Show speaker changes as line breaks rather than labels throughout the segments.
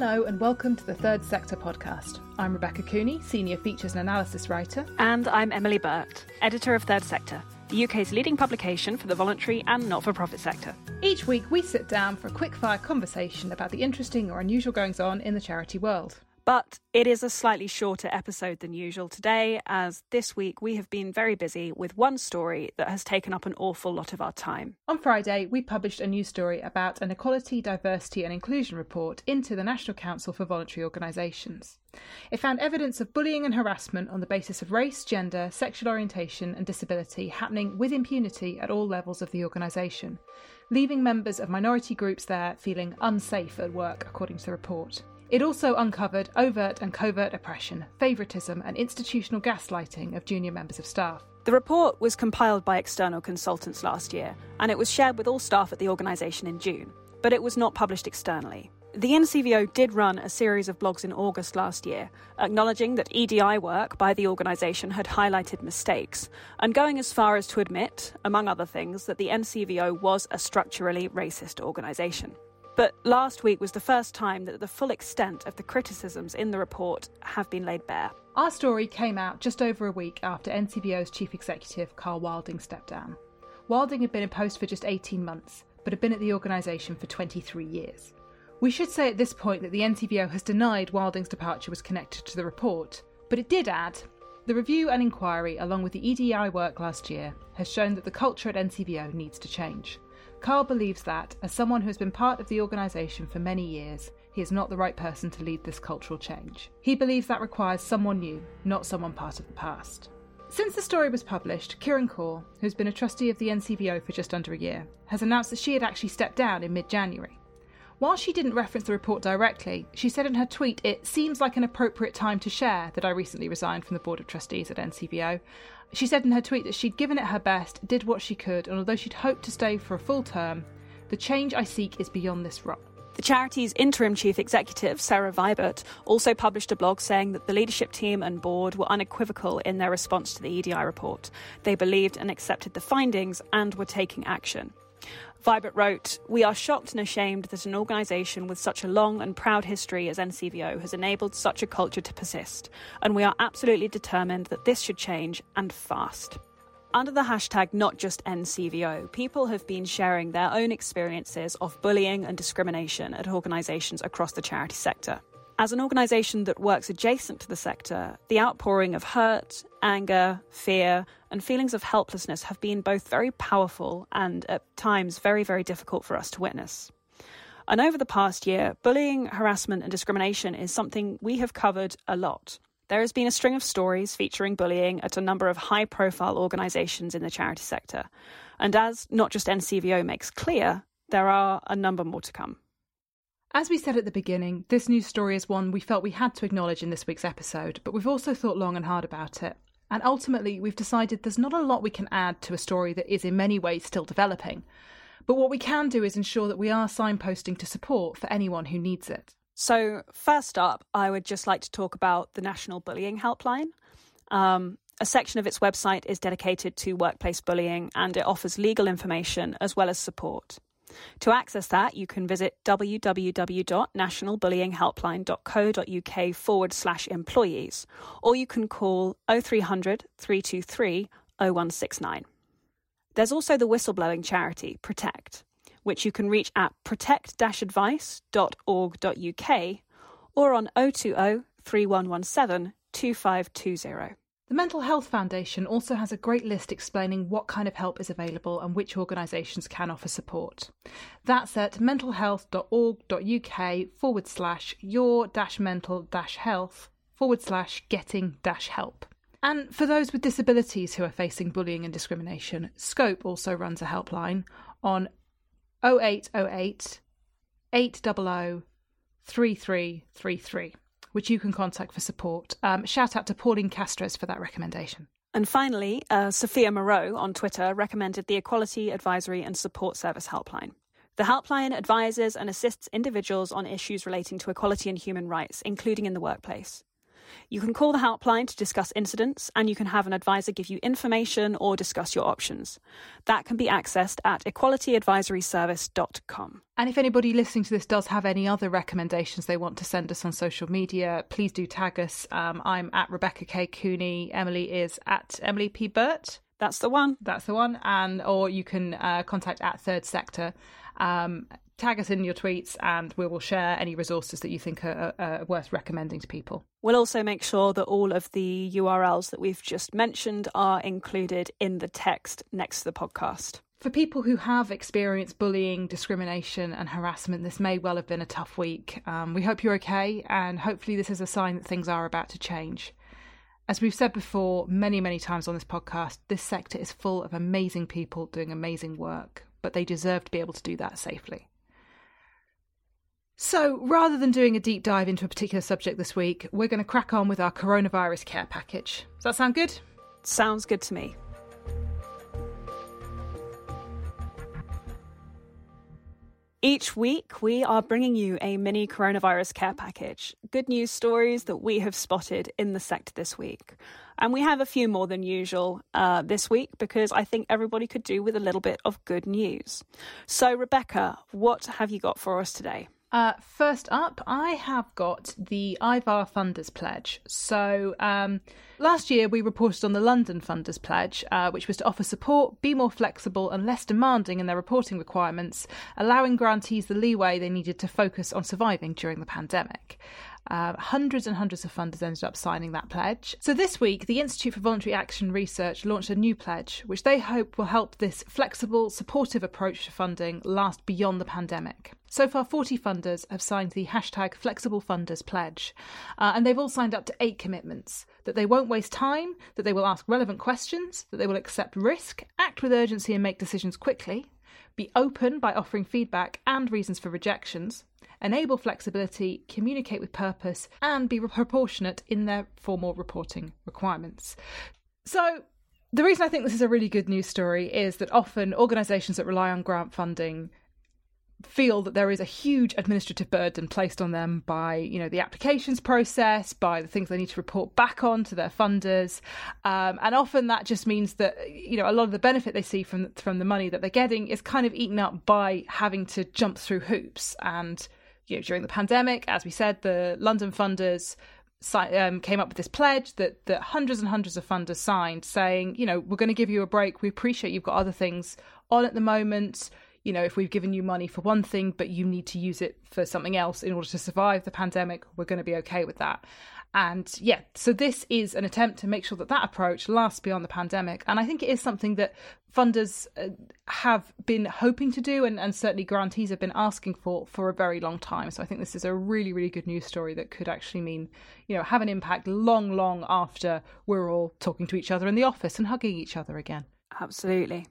Hello, and welcome to the Third Sector podcast. I'm Rebecca Cooney, Senior Features and Analysis Writer.
And I'm Emily Burt, Editor of Third Sector, the UK's leading publication for the voluntary and not for profit sector.
Each week, we sit down for a quick fire conversation about the interesting or unusual goings on in the charity world.
But it is a slightly shorter episode than usual today, as this week we have been very busy with one story that has taken up an awful lot of our time.
On Friday, we published a news story about an Equality, Diversity and Inclusion report into the National Council for Voluntary Organisations. It found evidence of bullying and harassment on the basis of race, gender, sexual orientation, and disability happening with impunity at all levels of the organisation, leaving members of minority groups there feeling unsafe at work, according to the report. It also uncovered overt and covert oppression, favouritism, and institutional gaslighting of junior members of staff.
The report was compiled by external consultants last year, and it was shared with all staff at the organisation in June, but it was not published externally. The NCVO did run a series of blogs in August last year, acknowledging that EDI work by the organisation had highlighted mistakes, and going as far as to admit, among other things, that the NCVO was a structurally racist organisation. But last week was the first time that the full extent of the criticisms in the report have been laid bare.
Our story came out just over a week after NCVO's chief executive, Karl Wilding, stepped down. Wilding had been in post for just 18 months, but had been at the organisation for 23 years. We should say at this point that the NCVO has denied Wilding's departure was connected to the report, but it did add the review and inquiry, along with the EDI work last year, has shown that the culture at NCVO needs to change. Karl believes that, as someone who has been part of the organisation for many years, he is not the right person to lead this cultural change. He believes that requires someone new, not someone part of the past. Since the story was published, Kieran Kaur, who's been a trustee of the NCVO for just under a year, has announced that she had actually stepped down in mid January. While she didn't reference the report directly, she said in her tweet, It seems like an appropriate time to share that I recently resigned from the Board of Trustees at NCVO. She said in her tweet that she'd given it her best, did what she could, and although she'd hoped to stay for a full term, the change I seek is beyond this role.
The charity's interim chief executive, Sarah Vibert, also published a blog saying that the leadership team and board were unequivocal in their response to the EDI report. They believed and accepted the findings and were taking action. Vibert wrote, We are shocked and ashamed that an organisation with such a long and proud history as NCVO has enabled such a culture to persist, and we are absolutely determined that this should change and fast. Under the hashtag NotJustNCVO, people have been sharing their own experiences of bullying and discrimination at organisations across the charity sector. As an organisation that works adjacent to the sector, the outpouring of hurt, anger, fear, and feelings of helplessness have been both very powerful and at times very, very difficult for us to witness. And over the past year, bullying, harassment, and discrimination is something we have covered a lot. There has been a string of stories featuring bullying at a number of high profile organisations in the charity sector. And as Not Just NCVO makes clear, there are a number more to come.
As we said at the beginning, this news story is one we felt we had to acknowledge in this week's episode, but we've also thought long and hard about it. And ultimately, we've decided there's not a lot we can add to a story that is in many ways still developing. But what we can do is ensure that we are signposting to support for anyone who needs it.
So, first up, I would just like to talk about the National Bullying Helpline. Um, a section of its website is dedicated to workplace bullying and it offers legal information as well as support. To access that, you can visit www.nationalbullyinghelpline.co.uk forward slash employees, or you can call 0300 323 0169. There's also the whistleblowing charity, Protect, which you can reach at protect-advice.org.uk or on 020 3117 2520.
The Mental Health Foundation also has a great list explaining what kind of help is available and which organisations can offer support. That's at mentalhealth.org.uk forward slash your dash mental dash health forward slash getting dash help. And for those with disabilities who are facing bullying and discrimination, Scope also runs a helpline on 0808 800 3333 which you can contact for support. Um, shout out to Pauline Castres for that recommendation.
And finally, uh, Sophia Moreau on Twitter recommended the Equality Advisory and Support Service Helpline. The helpline advises and assists individuals on issues relating to equality and human rights, including in the workplace. You can call the helpline to discuss incidents, and you can have an advisor give you information or discuss your options. That can be accessed at equalityadvisoryservice.com.
And if anybody listening to this does have any other recommendations they want to send us on social media, please do tag us. Um, I'm at Rebecca K. Cooney. Emily is at Emily P. Burt.
That's the one.
That's the one. And or you can uh, contact at Third Sector. Um, tag us in your tweets and we will share any resources that you think are, are, worth recommending to people.
We'll also make sure that all of the URLs that we've just mentioned are included in the text next to the podcast.
For people who have experienced bullying, discrimination, and harassment, this may well have been a tough week. Um, we hope you're okay, and hopefully, this is a sign that things are about to change. As we've said before many, many times on this podcast, this sector is full of amazing people doing amazing work, but they deserve to be able to do that safely. So, rather than doing a deep dive into a particular subject this week, we're going to crack on with our coronavirus care package. Does that sound good?
Sounds good to me. Each week, we are bringing you a mini coronavirus care package. Good news stories that we have spotted in the sector this week. And we have a few more than usual uh, this week because I think everybody could do with a little bit of good news. So, Rebecca, what have you got for us today?
Uh, first up, I have got the IVAR Funders Pledge. So, um, last year we reported on the London Funders Pledge, uh, which was to offer support, be more flexible, and less demanding in their reporting requirements, allowing grantees the leeway they needed to focus on surviving during the pandemic. Uh, hundreds and hundreds of funders ended up signing that pledge. So this week, the Institute for Voluntary Action Research launched a new pledge, which they hope will help this flexible, supportive approach to funding last beyond the pandemic. So far, 40 funders have signed the hashtag Flexible Funders Pledge, uh, and they've all signed up to eight commitments that they won't waste time, that they will ask relevant questions, that they will accept risk, act with urgency and make decisions quickly, be open by offering feedback and reasons for rejections, enable flexibility, communicate with purpose, and be proportionate in their formal reporting requirements. So, the reason I think this is a really good news story is that often organisations that rely on grant funding feel that there is a huge administrative burden placed on them by you know the applications process by the things they need to report back on to their funders. Um, and often that just means that you know a lot of the benefit they see from from the money that they're getting is kind of eaten up by having to jump through hoops. And you know during the pandemic as we said the london funders um, came up with this pledge that that hundreds and hundreds of funders signed saying you know we're going to give you a break. We appreciate you've got other things on at the moment you know, if we've given you money for one thing, but you need to use it for something else in order to survive the pandemic, we're going to be okay with that. And yeah, so this is an attempt to make sure that that approach lasts beyond the pandemic. And I think it is something that funders uh, have been hoping to do, and, and certainly grantees have been asking for for a very long time. So I think this is a really, really good news story that could actually mean, you know, have an impact long, long after we're all talking to each other in the office and hugging each other again.
Absolutely.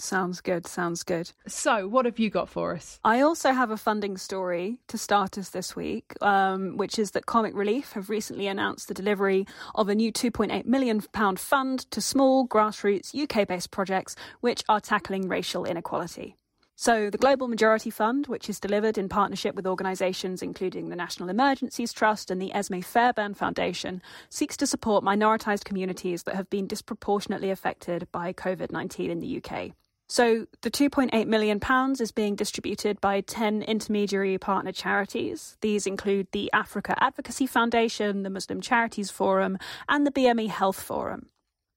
Sounds good. Sounds good.
So, what have you got for us?
I also have a funding story to start us this week, um, which is that Comic Relief have recently announced the delivery of a new £2.8 million fund to small, grassroots, UK based projects which are tackling racial inequality. So, the Global Majority Fund, which is delivered in partnership with organisations including the National Emergencies Trust and the Esme Fairbairn Foundation, seeks to support minoritised communities that have been disproportionately affected by COVID 19 in the UK. So the 2.8 million pounds is being distributed by 10 intermediary partner charities. These include the Africa Advocacy Foundation, the Muslim Charities Forum, and the BME Health Forum.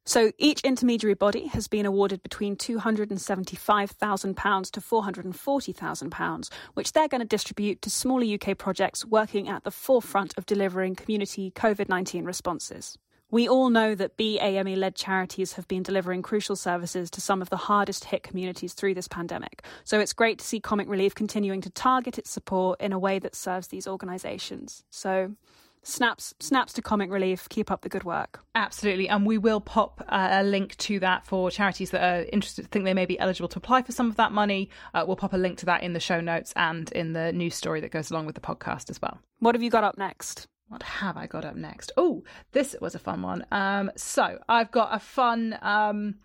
So each intermediary body has been awarded between £275,000 to £440,000, which they're going to distribute to smaller UK projects working at the forefront of delivering community COVID 19 responses. We all know that BAME led charities have been delivering crucial services to some of the hardest hit communities through this pandemic. So it's great to see Comic Relief continuing to target its support in a way that serves these organisations. So snaps snaps to comic relief. Keep up the good work.
Absolutely. And we will pop uh, a link to that for charities that are interested think they may be eligible to apply for some of that money. Uh, we'll pop a link to that in the show notes and in the news story that goes along with the podcast as well.
What have you got up next
what have I got up next? Oh, this was a fun one. Um, so I've got a fun um,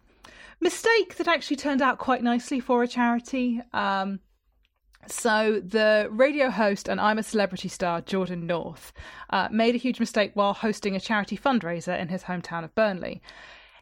mistake that actually turned out quite nicely for a charity. Um, So, the radio host and I'm a Celebrity star, Jordan North, uh, made a huge mistake while hosting a charity fundraiser in his hometown of Burnley.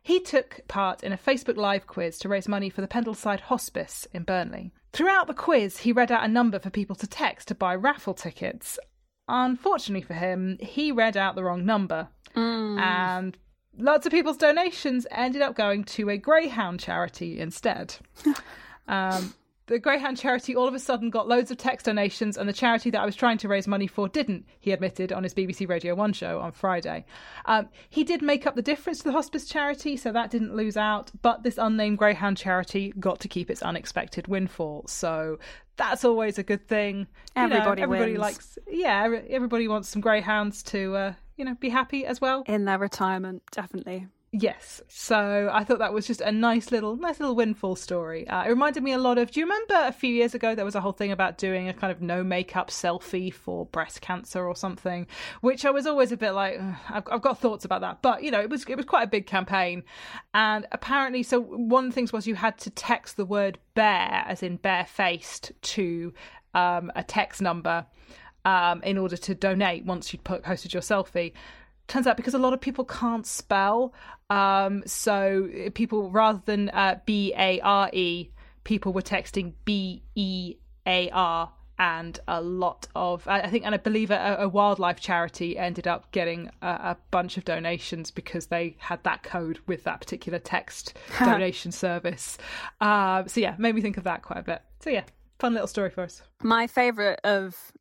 He took part in a Facebook Live quiz to raise money for the Pendleside Hospice in Burnley. Throughout the quiz, he read out a number for people to text to buy raffle tickets. Unfortunately for him, he read out the wrong number.
Mm.
And lots of people's donations ended up going to a Greyhound charity instead. um, the Greyhound charity all of a sudden got loads of text donations, and the charity that I was trying to raise money for didn't, he admitted on his BBC Radio 1 show on Friday. Um, he did make up the difference to the hospice charity, so that didn't lose out, but this unnamed Greyhound charity got to keep its unexpected windfall. So that's always a good thing. You know,
Everybody
everybody
wins.
likes, yeah, everybody wants some Greyhounds to, uh, you know, be happy as well.
In their retirement, definitely.
Yes, so I thought that was just a nice little, nice little windfall story. Uh, it reminded me a lot of. Do you remember a few years ago there was a whole thing about doing a kind of no makeup selfie for breast cancer or something, which I was always a bit like, I've, I've got thoughts about that. But you know, it was it was quite a big campaign, and apparently, so one of the things was you had to text the word bare, as in barefaced, to um, a text number um, in order to donate once you'd posted your selfie. Turns out because a lot of people can't spell, um, so people rather than uh, B A R E, people were texting B E A R, and a lot of I think, and I believe a, a wildlife charity ended up getting a, a bunch of donations because they had that code with that particular text donation service. Uh, so yeah, made me think of that quite a bit. So yeah, fun little story for us.
My favourite of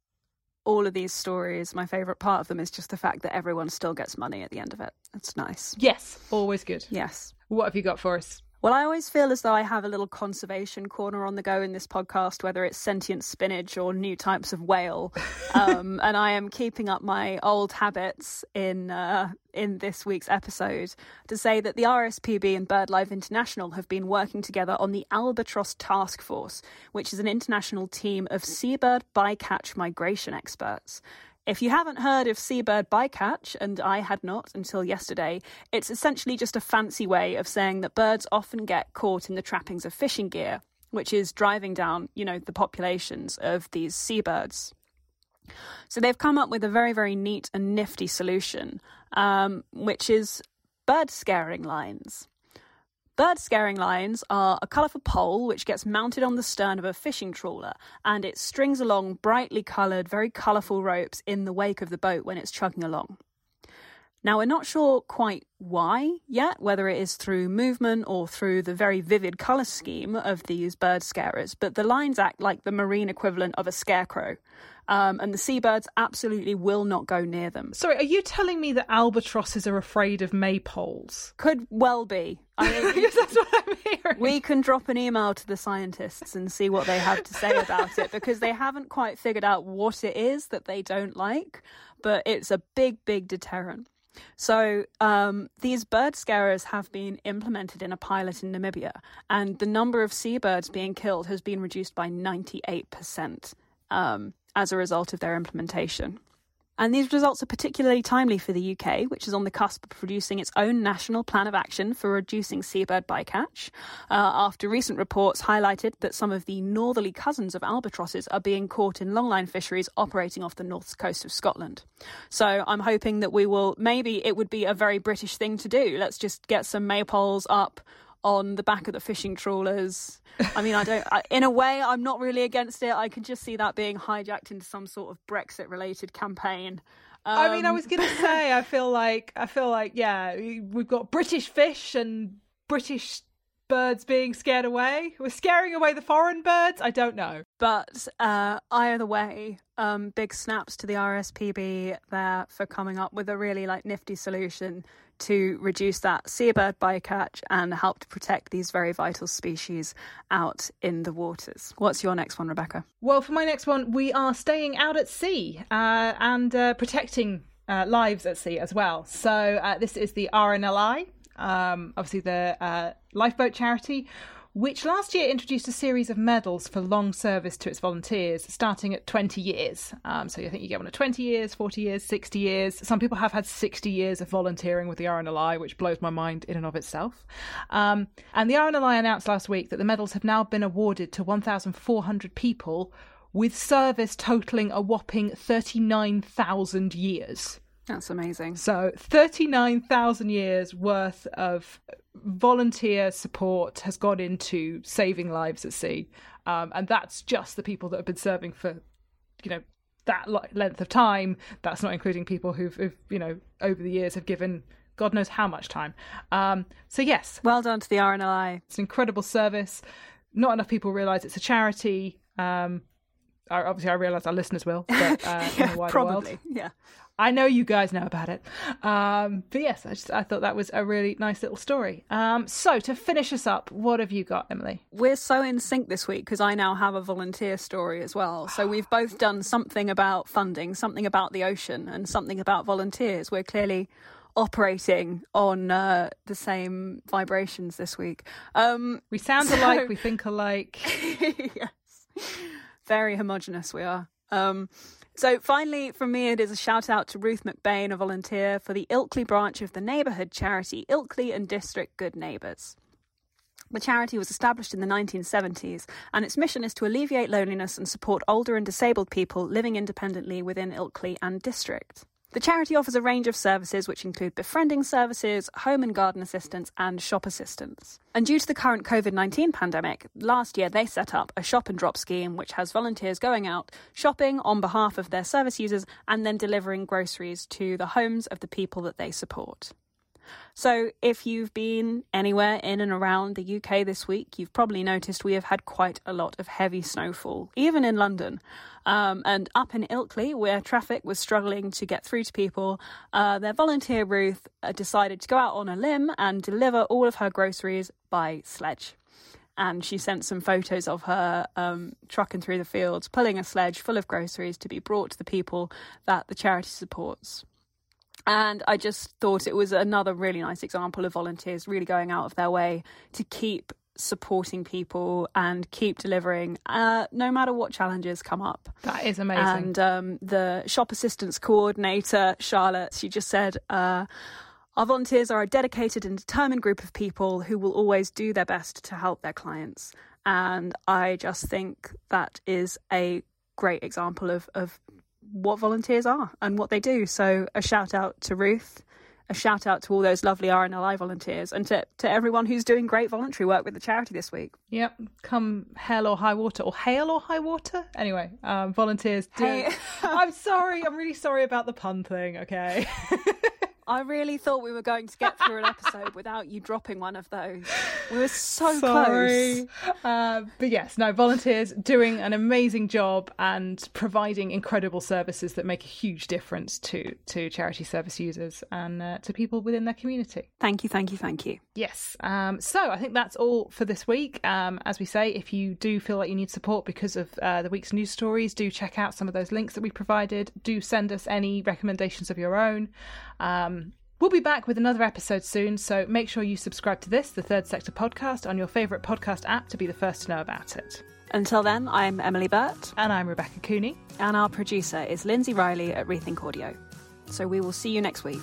all of these stories, my favourite part of them is just the fact that everyone still gets money at the end of it. It's nice.
Yes, always good.
Yes.
What have you got for us?
Well, I always feel as though I have a little conservation corner on the go in this podcast, whether it's sentient spinach or new types of whale. Um, and I am keeping up my old habits in uh, in this week's episode to say that the RSPB and BirdLife International have been working together on the Albatross Task Force, which is an international team of seabird bycatch migration experts. If you haven't heard of seabird bycatch, and I had not until yesterday, it's essentially just a fancy way of saying that birds often get caught in the trappings of fishing gear, which is driving down, you know, the populations of these seabirds. So they've come up with a very, very neat and nifty solution, um, which is bird scaring lines. Bird scaring lines are a colourful pole which gets mounted on the stern of a fishing trawler and it strings along brightly coloured, very colourful ropes in the wake of the boat when it's chugging along. Now, we're not sure quite why yet, whether it is through movement or through the very vivid colour scheme of these bird scarers, but the lines act like the marine equivalent of a scarecrow. Um, and the seabirds absolutely will not go near them.
Sorry, are you telling me that albatrosses are afraid of maypoles?
Could well be. I mean,
that's what I'm hearing.
we can drop an email to the scientists and see what they have to say about it because they haven't quite figured out what it is that they don't like, but it's a big, big deterrent. So, um, these bird scarers have been implemented in a pilot in Namibia, and the number of seabirds being killed has been reduced by 98% um, as a result of their implementation. And these results are particularly timely for the UK, which is on the cusp of producing its own national plan of action for reducing seabird bycatch, uh, after recent reports highlighted that some of the northerly cousins of albatrosses are being caught in longline fisheries operating off the north coast of Scotland. So I'm hoping that we will, maybe it would be a very British thing to do. Let's just get some maypoles up on the back of the fishing trawlers. I mean, I don't. I, in a way, I'm not really against it. I can just see that being hijacked into some sort of Brexit-related campaign.
I mean, I
Um,
was going to say, I feel like, I feel like, yeah, we've got British fish and British birds being scared away. We're scaring away the foreign birds. I don't know.
But uh, either way, um, big snaps to the RSPB there for coming up with a really like nifty solution to reduce that seabird bycatch and help to protect these very vital species out in the waters. What's your next one, Rebecca?
Well, for my next one, we are staying out at sea uh, and uh, protecting uh, lives at sea as well. So uh, this is the RNLI, um, obviously the uh, lifeboat charity, which last year introduced a series of medals for long service to its volunteers, starting at 20 years. Um, so I think you get one at 20 years, 40 years, 60 years. Some people have had 60 years of volunteering with the RNLI, which blows my mind in and of itself. Um, and the RNLI announced last week that the medals have now been awarded to 1,400 people with service totaling a whopping 39,000 years.
That's amazing.
So, 39,000 years worth of volunteer support has gone into saving lives at sea. Um, and that's just the people that have been serving for, you know, that length of time. That's not including people who've, who've you know, over the years have given God knows how much time. Um, so, yes.
Well done to the RNLI.
It's an incredible service. Not enough people realise it's a charity. Um, obviously, I realise our listeners will, but uh, yeah, in the wider
probably.
world.
Yeah.
I know you guys know about it. Um, but yes, I just I thought that was a really nice little story. Um, so to finish us up, what have you got, Emily?
We're so in sync this week because I now have a volunteer story as well. So we've both done something about funding, something about the ocean, and something about volunteers. We're clearly operating on uh, the same vibrations this week. Um,
we sound so... alike. We think alike.
yes, very homogenous we are. Um, so, finally, from me, it is a shout out to Ruth McBain, a volunteer for the Ilkley branch of the neighbourhood charity Ilkley and District Good Neighbours. The charity was established in the 1970s, and its mission is to alleviate loneliness and support older and disabled people living independently within Ilkley and District. The charity offers a range of services which include befriending services, home and garden assistance, and shop assistance. And due to the current COVID 19 pandemic, last year they set up a shop and drop scheme which has volunteers going out shopping on behalf of their service users and then delivering groceries to the homes of the people that they support. So, if you've been anywhere in and around the UK this week, you've probably noticed we have had quite a lot of heavy snowfall, even in London. Um, and up in Ilkley, where traffic was struggling to get through to people, uh, their volunteer Ruth uh, decided to go out on a limb and deliver all of her groceries by sledge. And she sent some photos of her um, trucking through the fields, pulling a sledge full of groceries to be brought to the people that the charity supports. And I just thought it was another really nice example of volunteers really going out of their way to keep supporting people and keep delivering uh, no matter what challenges come up.
That is amazing.
And um, the shop assistance coordinator, Charlotte, she just said, uh, our volunteers are a dedicated and determined group of people who will always do their best to help their clients. And I just think that is a great example of, of what volunteers are and what they do. So a shout out to Ruth, a shout out to all those lovely RNLI volunteers and to, to everyone who's doing great voluntary work with the charity this week.
Yep, come hell or high water or hail or high water. Anyway, um, volunteers do. Hey. I'm sorry, I'm really sorry about the pun thing, okay?
I really thought we were going to get through an episode without you dropping one of those. We were so
Sorry. close. Uh, but yes, no, volunteers doing an amazing job and providing incredible services that make a huge difference to to charity service users and uh, to people within their community.
Thank you, thank you, thank you.
Yes. Um, so I think that's all for this week. Um, as we say, if you do feel like you need support because of uh, the week's news stories, do check out some of those links that we provided. Do send us any recommendations of your own. Um, we'll be back with another episode soon, so make sure you subscribe to this, the Third Sector podcast, on your favourite podcast app to be the first to know about it.
Until then, I'm Emily Burt.
And I'm Rebecca Cooney.
And our producer is Lindsay Riley at Rethink Audio. So we will see you next week.